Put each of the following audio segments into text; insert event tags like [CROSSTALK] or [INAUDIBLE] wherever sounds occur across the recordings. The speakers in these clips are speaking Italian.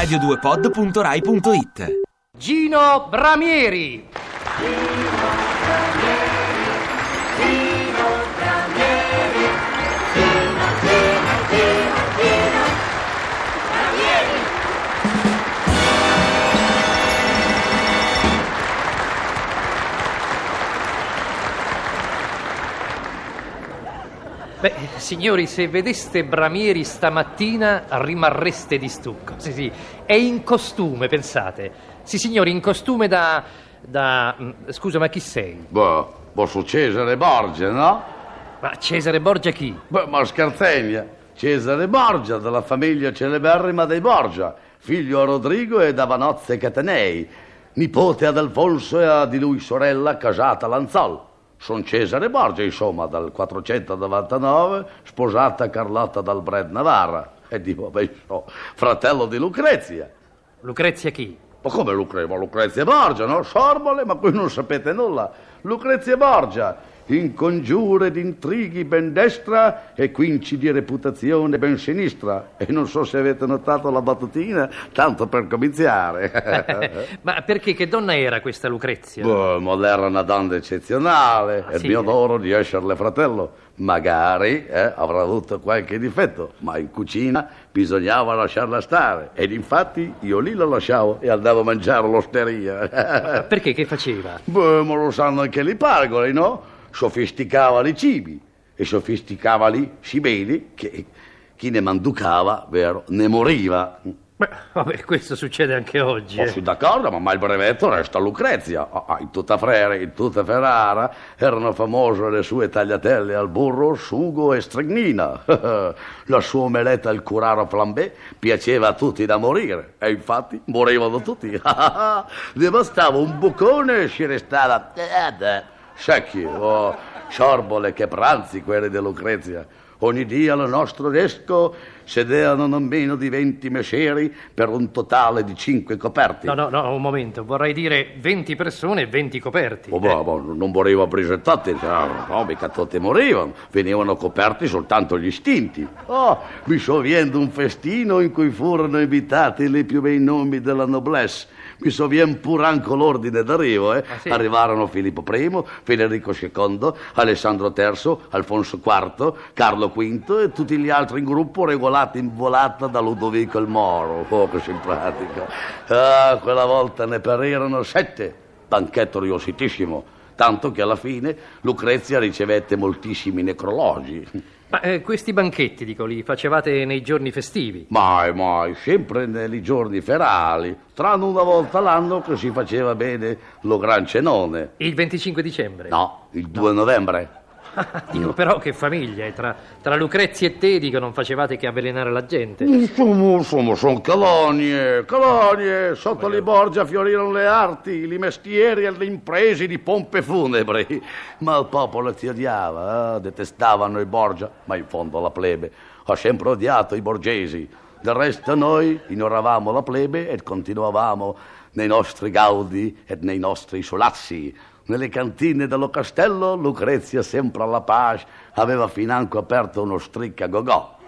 radio2pod.rai.it Gino Bramieri. Beh, signori, se vedeste Bramieri stamattina rimarreste di stucco. Sì, sì, è in costume, pensate. Sì, signori, in costume da... da... mm, Scusa, ma chi sei? Beh, posso Cesare Borgia, no? Ma Cesare Borgia chi? Beh, ma scherzegna. Cesare Borgia, della famiglia celeberrima dei Borgia, figlio a Rodrigo e da Vanozze Catanei, nipote ad Alfonso e a di lui sorella casata Lanzol. Son Cesare Borgia, insomma, dal 499, sposata Carlotta dal Bred Navarra. E dico, beh, so, fratello di Lucrezia. Lucrezia chi? Ma come Lucrezia? Ma Lucrezia Borgia, no? Sorbole, ma qui non sapete nulla. Lucrezia Borgia, in congiure d'intrighi ben destra e quinci di reputazione ben sinistra. E non so se avete notato la battutina, tanto per cominciare. [LAUGHS] Ma perché che donna era questa Lucrezia? Boh, ma era una donna eccezionale e sì? mio d'oro di esserle fratello. Magari eh, avrà avuto qualche difetto, ma in cucina bisognava lasciarla stare. Ed infatti io lì la lasciavo e andavo a mangiare all'osteria. Perché che faceva? Beh, ma lo sanno anche le pargole, no? Sofisticava i cibi e sofisticava lì si vede che chi ne manducava, vero, ne moriva. Beh, vabbè, questo succede anche oggi. Oh, eh. sì, d'accordo, ma, il brevetto resta a Lucrezia. Ah, ah, in tutta Frere, in tutta Ferrara erano famose le sue tagliatelle al burro, sugo e stringhina. [LAUGHS] La sua omeletta al curaro flambé piaceva a tutti da morire. E infatti morivano tutti. [LAUGHS] Ne bastava un boccone e si restava... Secchi, oh, sciorbole, che pranzi quelli di Lucrezia. Ogni dia al nostro desco sedevano non meno di 20 mescieri per un totale di 5 coperti. No, no, no, un momento. Vorrei dire 20 persone e 20 coperti. Oh, boh, boh, non morivano presentate, no, mica tutti morivano, venivano coperti soltanto gli istinti. Oh, mi sovviendo un festino in cui furono invitati i più bei nomi della noblesse. Mi sovvien pure anche l'ordine d'arrivo, eh. Ah, sì? Arrivarono Filippo I, Federico II, Alessandro III, Alfonso IV, Carlo V e tutti gli altri in gruppo regolati in volata da Ludovico il Moro. Che simpatico. Ah, quella volta ne perirono sette. Banchetto riositissimo. Tanto che alla fine Lucrezia ricevette moltissimi necrologi. Ma eh, questi banchetti, dico, li facevate nei giorni festivi? Mai, mai, sempre nei giorni ferali, tranne una volta l'anno che si faceva bene lo gran cenone. Il 25 dicembre? No, il 2 novembre. [LAUGHS] Dico, però che famiglia, eh, tra, tra Lucrezia e te, dico, non facevate che avvelenare la gente. Insomma, insomma, sono colonie, colonie. Sotto le Borgia fiorirono le arti, i mestieri e le imprese di pompe funebri. [LAUGHS] Ma il popolo ti odiava, eh? detestavano i Borgia, ma in fondo la plebe ha sempre odiato i borgesi. Del resto noi ignoravamo la plebe e continuavamo nei nostri gaudi e nei nostri solazzi. Nelle cantine dello castello Lucrezia, sempre alla pace, aveva financo aperto uno stric a gogò.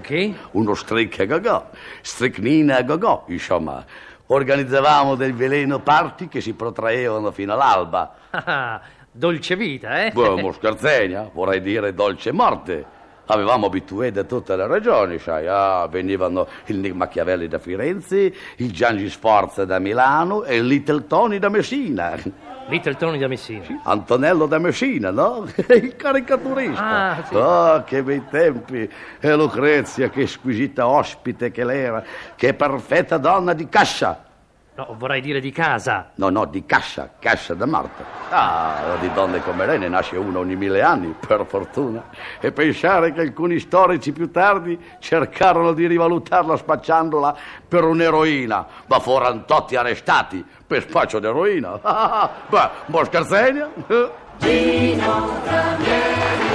Che? Uno stric a gogò, stricnina a gogò, insomma. Organizzavamo del veleno party che si protraevano fino all'alba. Ah, dolce vita, eh? Boh, scherzegna, vorrei dire dolce morte. Avevamo abitué da tutte le regioni, sai, ah, venivano il Nick Machiavelli da Firenze, il Giangi Sforza da Milano e il Little Tony da Messina. Little Tony da Messina. Antonello da Messina, no? [LAUGHS] Il caricaturista. Ah, sì. Oh, che bei tempi. E Lucrezia, che squisita ospite che l'era. Che perfetta donna di cassa. No, vorrei dire di casa. No, no, di cassa, cassa da Marta. Ah, di donne come lei ne nasce una ogni mille anni, per fortuna. E pensare che alcuni storici più tardi cercarono di rivalutarla spacciandola per un'eroina, ma furono tutti arrestati per spaccio d'eroina. Ah, ah, ah. beh, buon scherzegno. Gino Ranieri,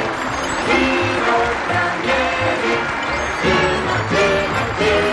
Gino Ranieri, Gino, Gino, Gino.